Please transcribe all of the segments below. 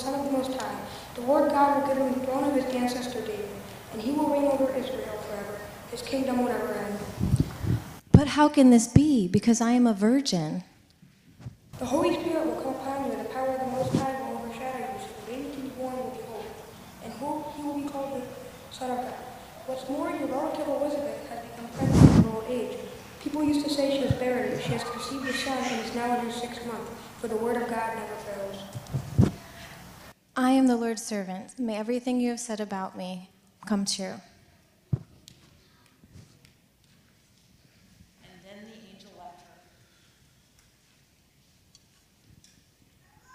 Son of the Most High. The Lord God will give him the throne of his ancestor David, and he will reign over Israel forever. His kingdom will never end. But how can this be? Because I am a virgin. The Holy Spirit will come upon you, and the power of the Most High will overshadow you. So the baby to be born will be holy, and who, he will be called the Son of God. What's more, your relative Elizabeth has become pregnant in her old age. People used to say she was barren, but she has conceived a son and is now in her sixth month, for the word of God never fails. I am the Lord's servant. May everything you have said about me come true. And then the angel left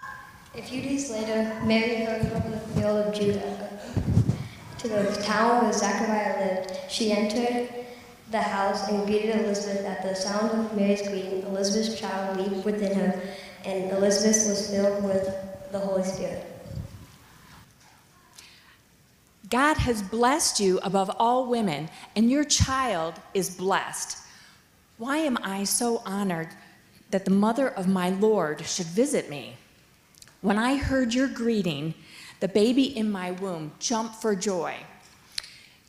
her. A few days later, Mary rode from the field of Judah to the town where Zechariah lived. She entered the house and greeted Elizabeth. At the sound of Mary's greeting, Elizabeth's child leaped within her, and Elizabeth was filled with the Holy Spirit. God has blessed you above all women, and your child is blessed. Why am I so honored that the mother of my Lord should visit me? When I heard your greeting, the baby in my womb jumped for joy.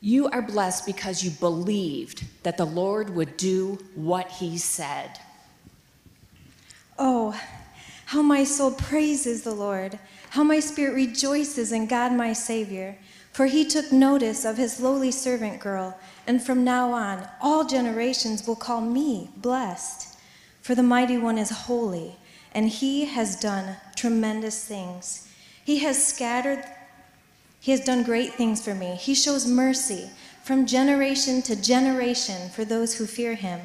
You are blessed because you believed that the Lord would do what he said. Oh, how my soul praises the Lord, how my spirit rejoices in God my Savior. For he took notice of his lowly servant girl, and from now on all generations will call me blessed. For the mighty one is holy, and he has done tremendous things. He has scattered, he has done great things for me. He shows mercy from generation to generation for those who fear him.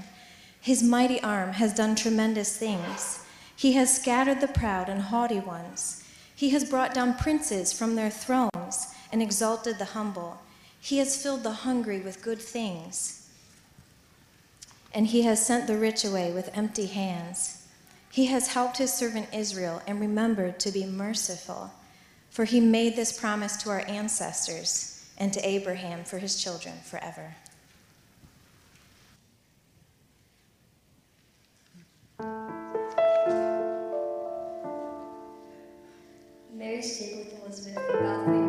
His mighty arm has done tremendous things. He has scattered the proud and haughty ones. He has brought down princes from their thrones and exalted the humble. He has filled the hungry with good things. And he has sent the rich away with empty hands. He has helped his servant Israel and remembered to be merciful. For he made this promise to our ancestors and to Abraham for his children forever. Mary stayed with Elizabeth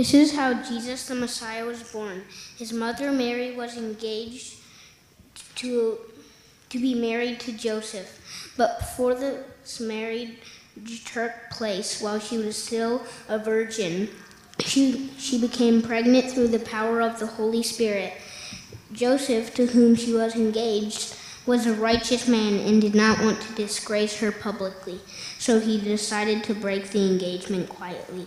This is how Jesus the Messiah was born. His mother Mary was engaged to, to be married to Joseph, but before this marriage took place, while she was still a virgin, she, she became pregnant through the power of the Holy Spirit. Joseph, to whom she was engaged, was a righteous man and did not want to disgrace her publicly, so he decided to break the engagement quietly.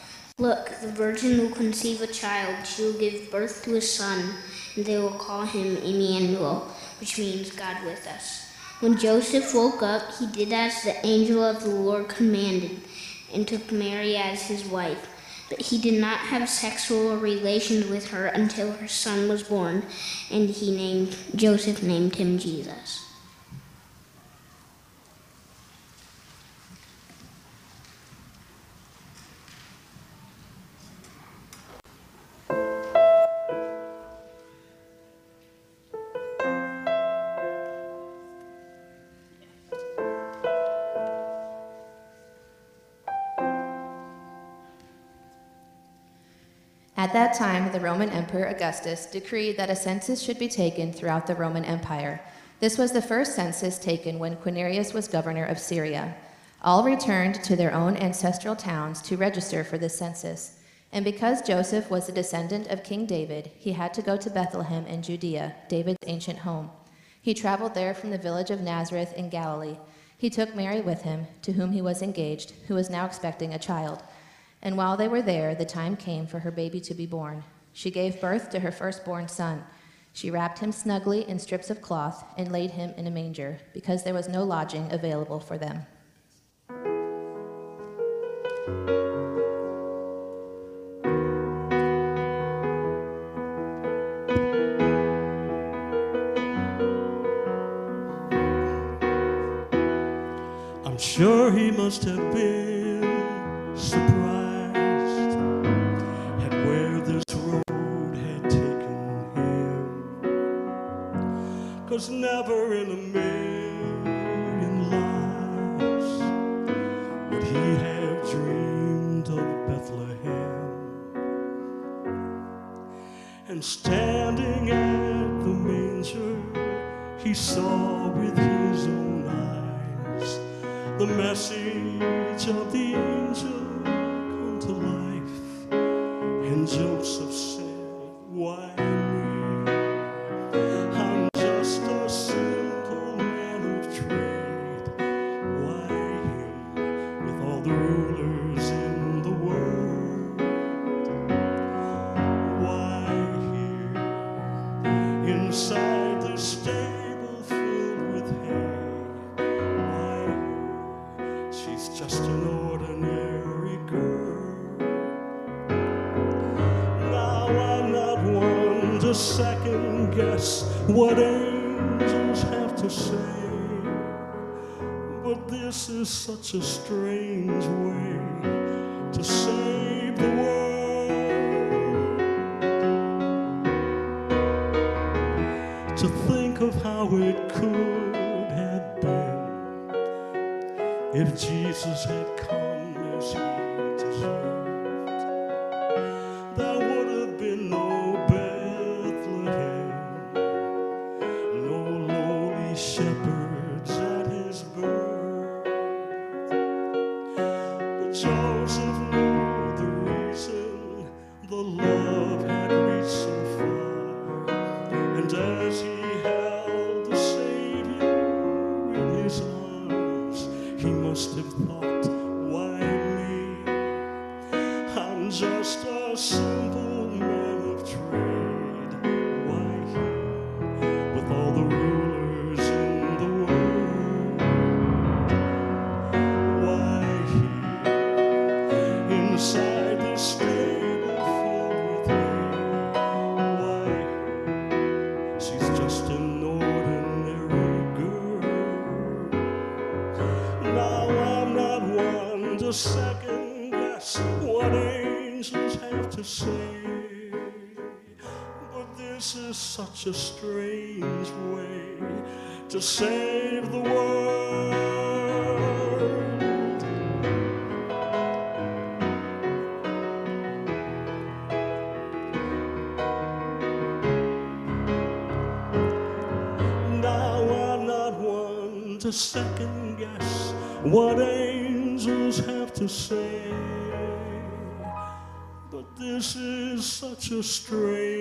Look, the virgin will conceive a child. She will give birth to a son, and they will call him Emmanuel, which means God with us. When Joseph woke up, he did as the angel of the Lord commanded and took Mary as his wife. But he did not have sexual relations with her until her son was born, and he named Joseph named him Jesus. At that time, the Roman Emperor Augustus decreed that a census should be taken throughout the Roman Empire. This was the first census taken when Quirinius was governor of Syria. All returned to their own ancestral towns to register for this census. And because Joseph was a descendant of King David, he had to go to Bethlehem in Judea, David's ancient home. He traveled there from the village of Nazareth in Galilee. He took Mary with him, to whom he was engaged, who was now expecting a child. And while they were there, the time came for her baby to be born. She gave birth to her firstborn son. She wrapped him snugly in strips of cloth and laid him in a manger, because there was no lodging available for them. I'm sure he must have been surprised Cause never in a million lives would he have dreamed of Bethlehem. And standing at the manger, he saw with his own eyes the message of the I'm not one to second guess what angels have to say. But this is such a strange way to save the world. To think of how it could have been if Jesus had come to save the world. Now I'm not one to second guess what angels have to say. But this is such a strange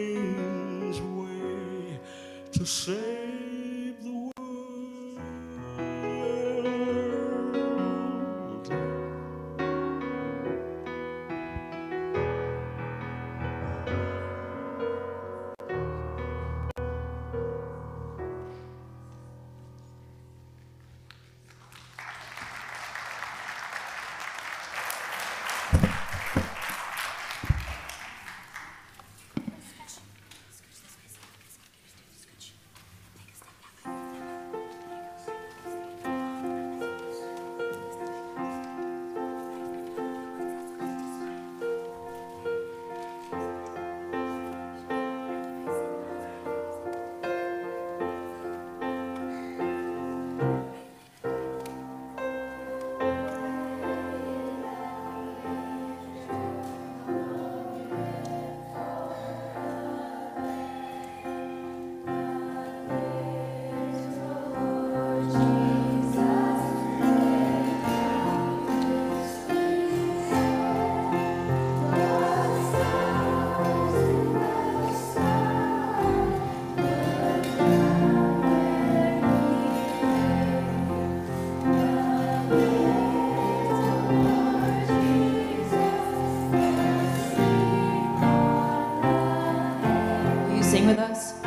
with us?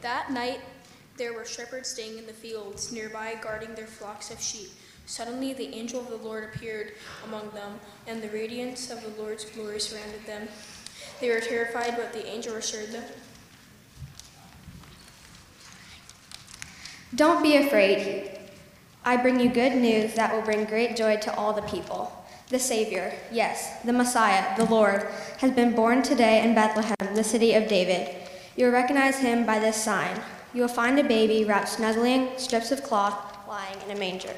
That night there were shepherds staying in the fields nearby, guarding their flocks of sheep. Suddenly the angel of the Lord appeared among them, and the radiance of the Lord's glory surrounded them. They were terrified, but the angel assured them. Don't be afraid. I bring you good news that will bring great joy to all the people. The Savior, yes, the Messiah, the Lord, has been born today in Bethlehem, the city of David. You will recognize him by this sign. You will find a baby wrapped snugly in strips of cloth, lying in a manger.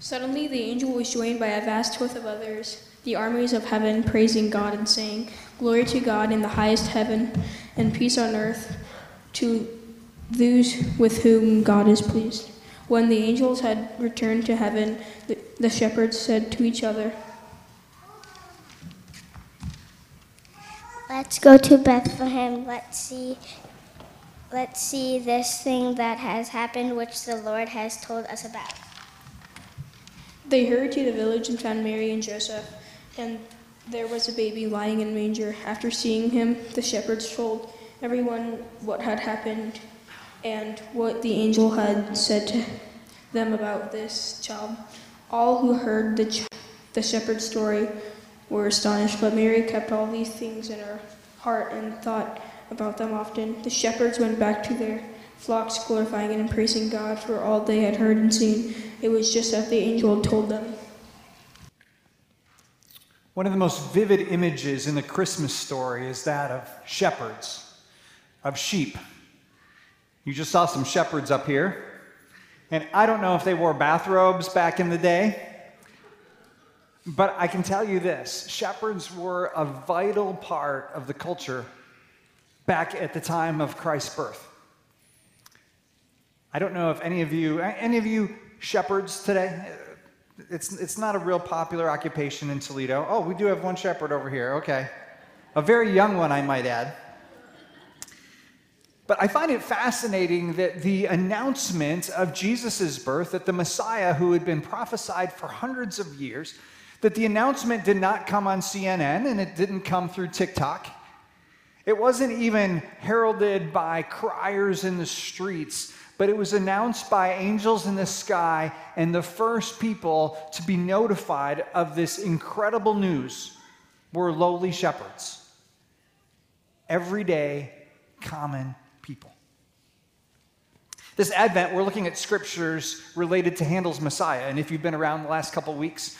Suddenly the angel was joined by a vast host of others, the armies of heaven, praising God and saying, Glory to God in the highest heaven, and peace on earth to those with whom God is pleased. When the angels had returned to heaven, the, the shepherds said to each other, Let's go to Bethlehem. Let's see let's see this thing that has happened which the Lord has told us about. They hurried to the village and found Mary and Joseph, and there was a baby lying in manger. After seeing him, the shepherds told everyone what had happened and what the angel had said to them about this child. All who heard the, ch- the shepherd's story were astonished, but Mary kept all these things in her heart and thought about them often. The shepherds went back to their flocks, glorifying and praising God for all they had heard and seen. It was just as the angel had told them. One of the most vivid images in the Christmas story is that of shepherds, of sheep. You just saw some shepherds up here. And I don't know if they wore bathrobes back in the day, but I can tell you this shepherds were a vital part of the culture back at the time of Christ's birth. I don't know if any of you, any of you shepherds today, it's, it's not a real popular occupation in Toledo. Oh, we do have one shepherd over here. Okay. A very young one, I might add. But I find it fascinating that the announcement of Jesus' birth, that the Messiah who had been prophesied for hundreds of years, that the announcement did not come on CNN and it didn't come through TikTok. It wasn't even heralded by criers in the streets, but it was announced by angels in the sky, and the first people to be notified of this incredible news were lowly shepherds. Everyday, common people. This Advent, we're looking at scriptures related to Handel's Messiah. And if you've been around the last couple weeks,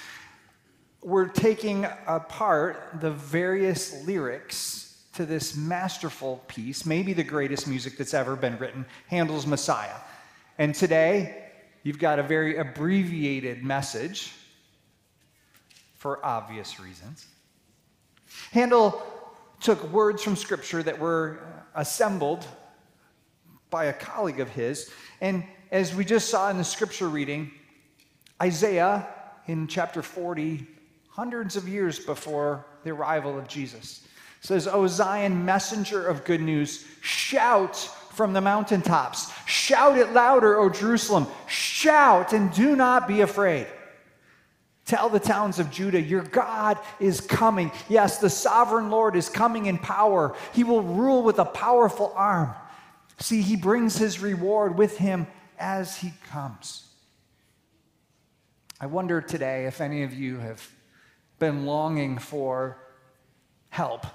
we're taking apart the various lyrics to this masterful piece, maybe the greatest music that's ever been written, Handel's Messiah. And today, you've got a very abbreviated message for obvious reasons. Handel took words from Scripture that were assembled by a colleague of his, and as we just saw in the Scripture reading, Isaiah in chapter 40, hundreds of years before the arrival of Jesus, says, O Zion, messenger of good news, shout from the mountaintops. Shout it louder, O Jerusalem. Shout and do not be afraid. Tell the towns of Judah, your God is coming. Yes, the sovereign Lord is coming in power. He will rule with a powerful arm. See, he brings his reward with him as he comes. I wonder today if any of you have been longing for help,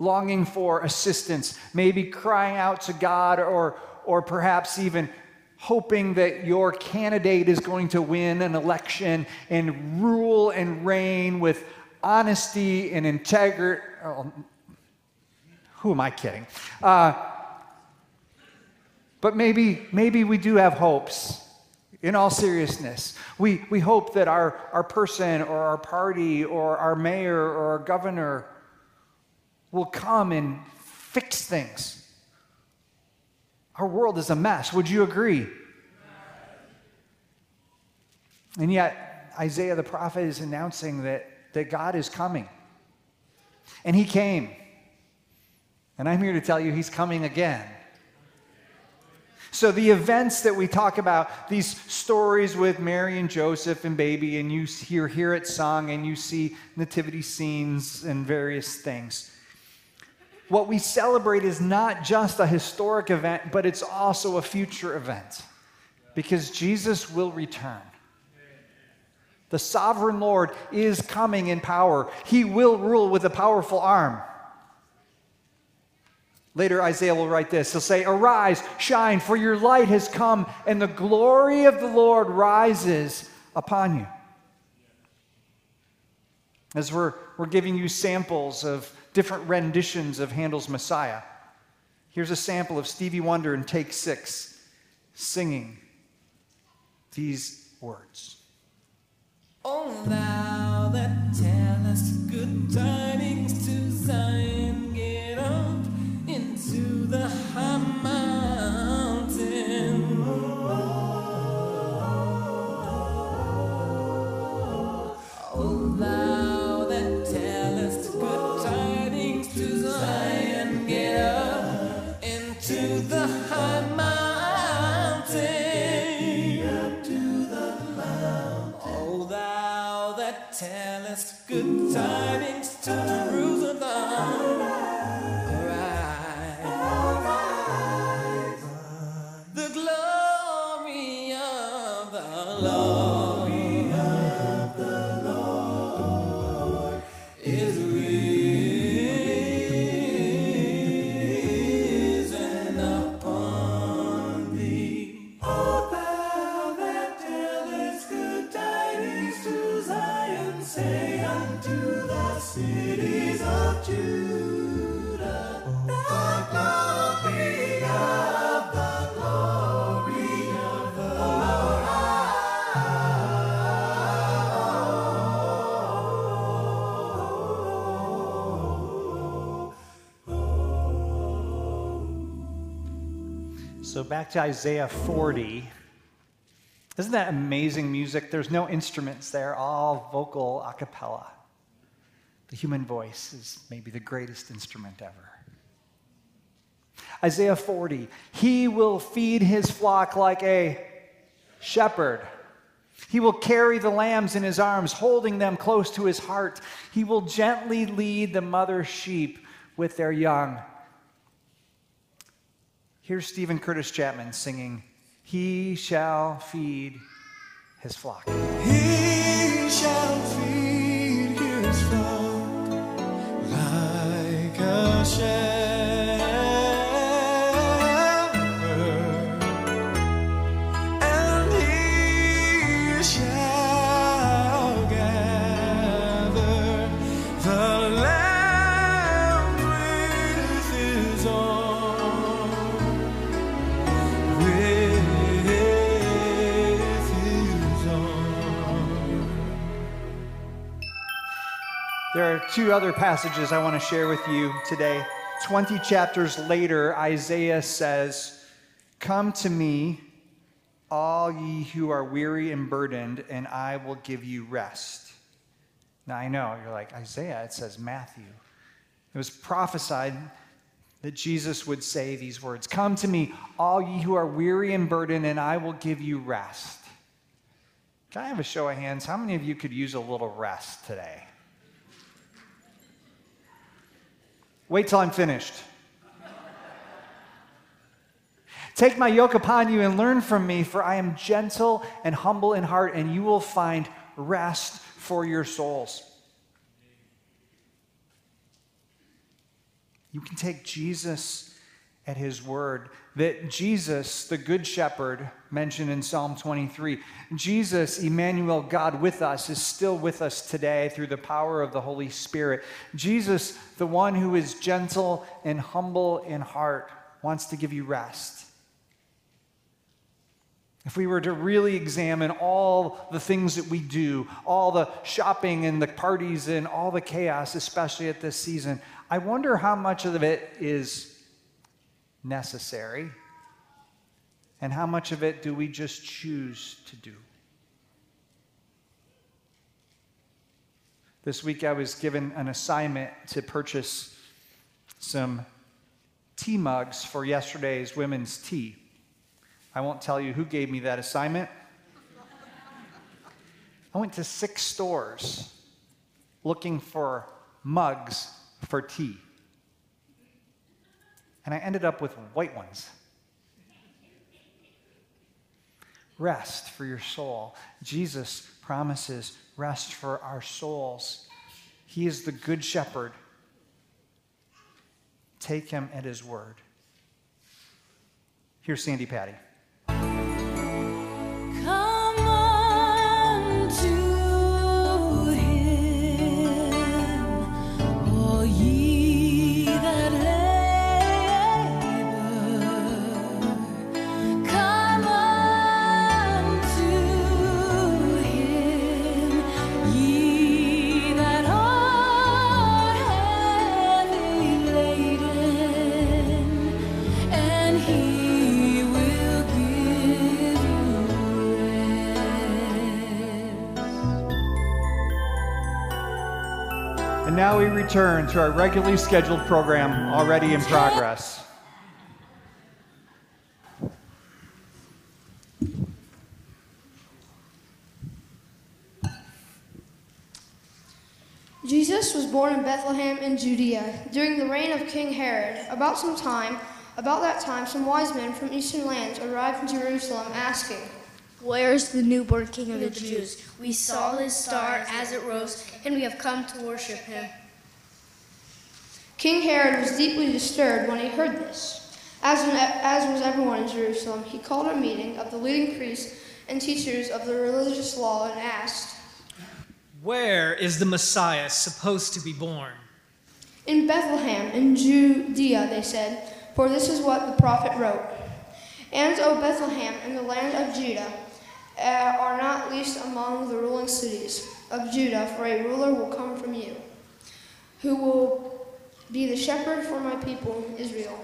longing for assistance, maybe crying out to God, or, or perhaps even hoping that your candidate is going to win an election and rule and reign with honesty and integrity. Oh, who am I kidding? Uh, but maybe, maybe we do have hopes in all seriousness. We, we hope that our, our person or our party or our mayor or our governor will come and fix things. Our world is a mess. Would you agree? And yet, Isaiah the prophet is announcing that, that God is coming. And he came. And I'm here to tell you he's coming again. So, the events that we talk about, these stories with Mary and Joseph and baby, and you hear, hear it sung, and you see nativity scenes and various things. What we celebrate is not just a historic event, but it's also a future event because Jesus will return. The sovereign Lord is coming in power, He will rule with a powerful arm. Later, Isaiah will write this. He'll say, Arise, shine, for your light has come, and the glory of the Lord rises upon you. As we're, we're giving you samples of different renditions of Handel's Messiah, here's a sample of Stevie Wonder in Take Six singing these words. Oh, thou that tellest good tidings to Zion, into the high So back to Isaiah 40. Isn't that amazing music? There's no instruments there, all vocal a cappella. The human voice is maybe the greatest instrument ever. Isaiah 40, he will feed his flock like a shepherd. He will carry the lambs in his arms, holding them close to his heart. He will gently lead the mother sheep with their young. Here's Steven Curtis Chapman singing, He shall feed his flock. He shall feed his flock like a shepherd, There are two other passages I want to share with you today. 20 chapters later, Isaiah says, Come to me, all ye who are weary and burdened, and I will give you rest. Now, I know, you're like, Isaiah, it says Matthew. It was prophesied that Jesus would say these words Come to me, all ye who are weary and burdened, and I will give you rest. Can I have a show of hands? How many of you could use a little rest today? Wait till I'm finished. Take my yoke upon you and learn from me, for I am gentle and humble in heart, and you will find rest for your souls. You can take Jesus at his word. That Jesus, the Good Shepherd, mentioned in Psalm 23, Jesus, Emmanuel, God with us, is still with us today through the power of the Holy Spirit. Jesus, the one who is gentle and humble in heart, wants to give you rest. If we were to really examine all the things that we do, all the shopping and the parties and all the chaos, especially at this season, I wonder how much of it is necessary and how much of it do we just choose to do? This week I was given an assignment to purchase some tea mugs for yesterday's women's tea. I won't tell you who gave me that assignment. I went to six stores looking for mugs for tea. And I ended up with white ones. Rest for your soul. Jesus promises rest for our souls. He is the good shepherd. Take him at his word. Here's Sandi Patty. Return to our regularly scheduled program already in progress. Jesus was born in Bethlehem in Judea during the reign of King Herod. About some time, about that time, some wise men from eastern lands arrived in Jerusalem asking, Where is the newborn King of the Jews? We saw his star as it rose, and we have come to worship him. King Herod was deeply disturbed when he heard this. As, in, as was everyone in Jerusalem, he called a meeting of the leading priests and teachers of the religious law and asked, Where is the Messiah supposed to be born? In Bethlehem, in Judea, they said, for this is what the prophet wrote. And, O Bethlehem, in the land of Judah, uh, are not least among the ruling cities of Judah, for a ruler will come from you, who will be the shepherd for my people, Israel.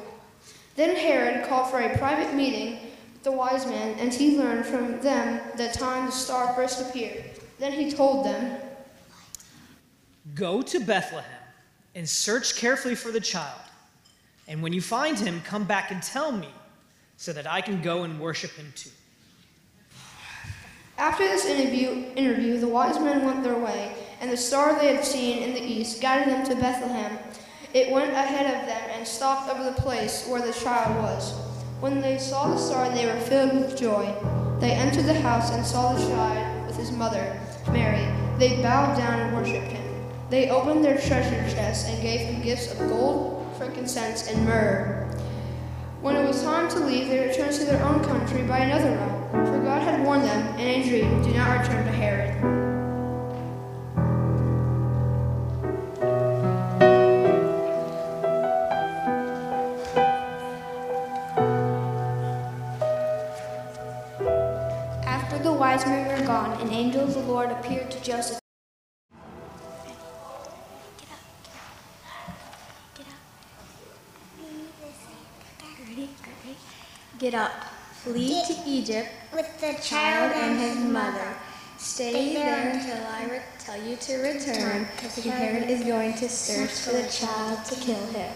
Then Herod called for a private meeting with the wise men, and he learned from them the time the star first appeared. Then he told them, Go to Bethlehem and search carefully for the child. And when you find him, come back and tell me, so that I can go and worship him too. After this interview, interview, the wise men went their way, and the star they had seen in the east guided them to Bethlehem. It went ahead of them and stopped over the place where the child was. When they saw the star, they were filled with joy. They entered the house and saw the child with his mother, Mary. They bowed down and worshipped him. They opened their treasure chests and gave him gifts of gold, frankincense, and myrrh. When it was time to leave, they returned to their own country by another route, for God had warned them in a dream, Do not return to Herod. Egypt with the child and his mother. Stay there until I tell you to return, because Herod is going to search for the child to kill him.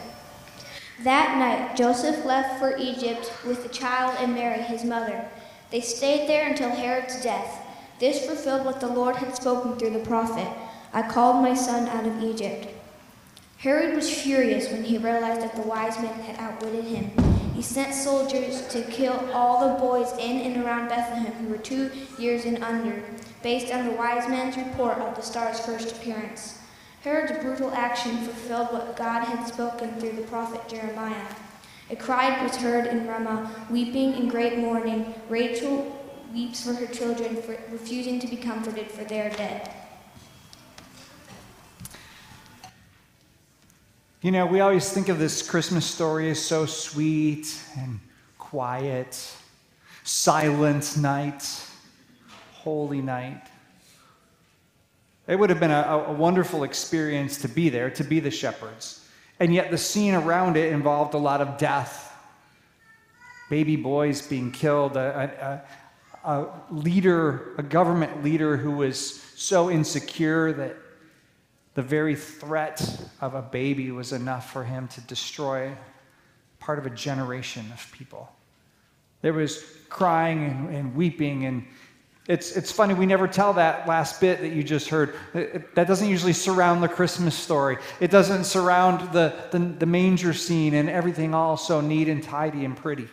That night, Joseph left for Egypt with the child and Mary, his mother. They stayed there until Herod's death. This fulfilled what the Lord had spoken through the prophet I called my son out of Egypt. Herod was furious when he realized that the wise men had outwitted him. He sent soldiers to kill all the boys in and around Bethlehem who were two years and under, based on the wise men's report of the star's first appearance. Herod's brutal action fulfilled what God had spoken through the prophet Jeremiah. A cry was heard in Ramah, weeping in great mourning. Rachel weeps for her children, for refusing to be comforted, for they are dead. You know, we always think of this Christmas story as so sweet and quiet, silent night, holy night. It would have been a, a, wonderful experience to be there, to be the shepherds. And yet, the scene around it involved a lot of death baby boys being killed, a, a, a leader, a government leader who was so insecure that the very threat of a baby was enough for him to destroy part of a generation of people. There was crying and, and weeping, and it's, it's funny, we never tell that last bit that you just heard. It, that doesn't usually surround the Christmas story. It doesn't surround the, the, the manger scene and everything all so neat and tidy and pretty.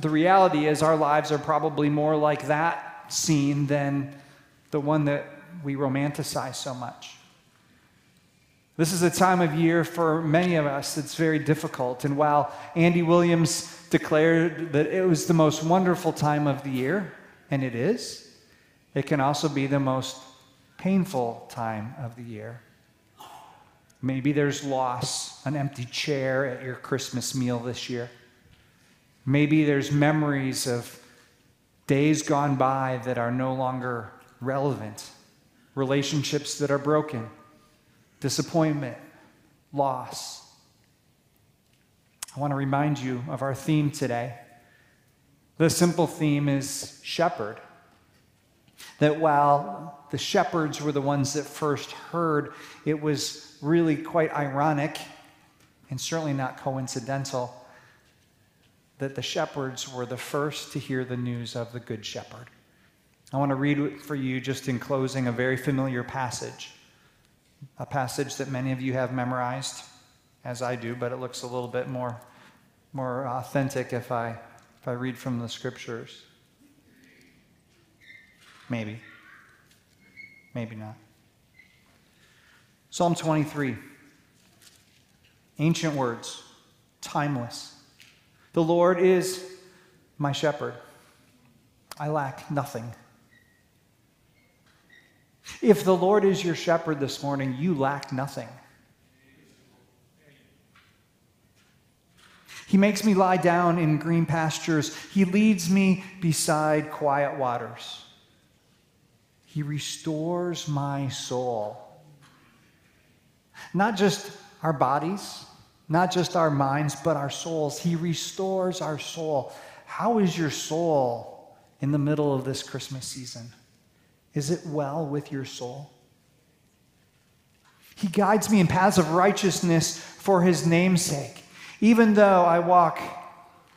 The reality is, our lives are probably more like that scene than the one that we romanticize so much. This is a time of year for many of us that's very difficult. And while Andy Williams declared that it was the most wonderful time of the year, and it is, it can also be the most painful time of the year. Maybe there's loss, an empty chair at your Christmas meal this year. Maybe there's memories of days gone by that are no longer relevant relationships that are broken, disappointment, loss. I want to remind you of our theme today. The simple theme is shepherd. That while the shepherds were the ones that first heard, it was really quite ironic and certainly not coincidental that the shepherds were the first to hear the news of the Good Shepherd. I want to read for you, just in closing, a very familiar passage a passage that many of you have memorized, as I do, but it looks a little bit more, more authentic if I, if I read from the scriptures. Maybe. Maybe not. Psalm 23. Ancient words, timeless. The Lord is my shepherd. I lack nothing. If the Lord is your shepherd this morning, you lack nothing. He makes me lie down in green pastures. He leads me beside quiet waters. He restores my soul. Not just our bodies, not just our minds, but our souls. He restores our soul. How is your soul in the middle of this Christmas season? Is it well with your soul? He guides me in paths of righteousness for his name's sake. Even though I walk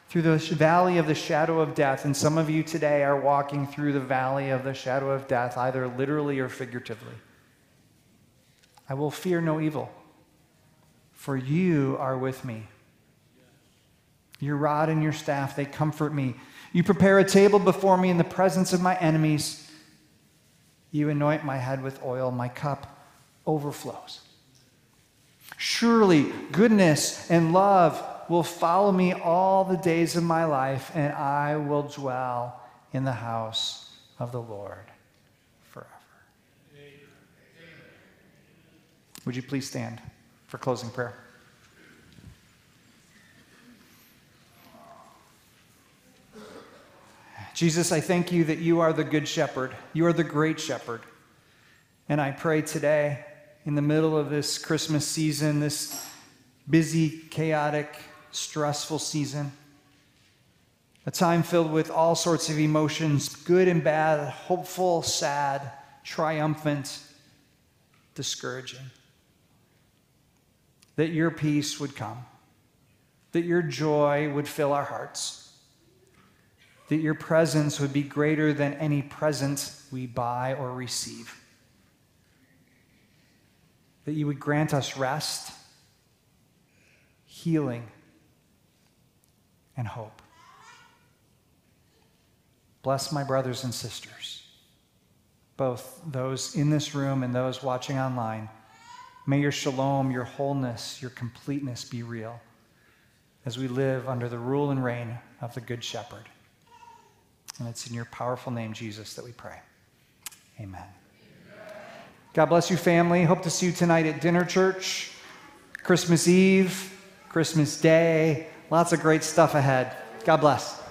through the valley of the shadow of death, and some of you today are walking through the valley of the shadow of death, either literally or figuratively, I will fear no evil, for you are with me. Your rod and your staff, they comfort me. You prepare a table before me in the presence of my enemies. You anoint my head with oil, my cup overflows. Surely goodness and love will follow me all the days of my life, and I will dwell in the house of the Lord forever. Would you please stand for closing prayer? Jesus, I thank you that you are the good shepherd. You are the great shepherd. And I pray today, in the middle of this Christmas season, this busy, chaotic, stressful season, a time filled with all sorts of emotions, good and bad, hopeful, sad, triumphant, discouraging, that your peace would come, that your joy would fill our hearts that your presence would be greater than any present we buy or receive. That you would grant us rest, healing, and hope. Bless my brothers and sisters, both those in this room and those watching online. May your shalom, your wholeness, your completeness be real as we live under the rule and reign of the Good Shepherd. And it's in your powerful name, Jesus, that we pray. Amen. God bless you, family. Hope to see you tonight at dinner church, Christmas Eve, Christmas Day. Lots of great stuff ahead. God bless.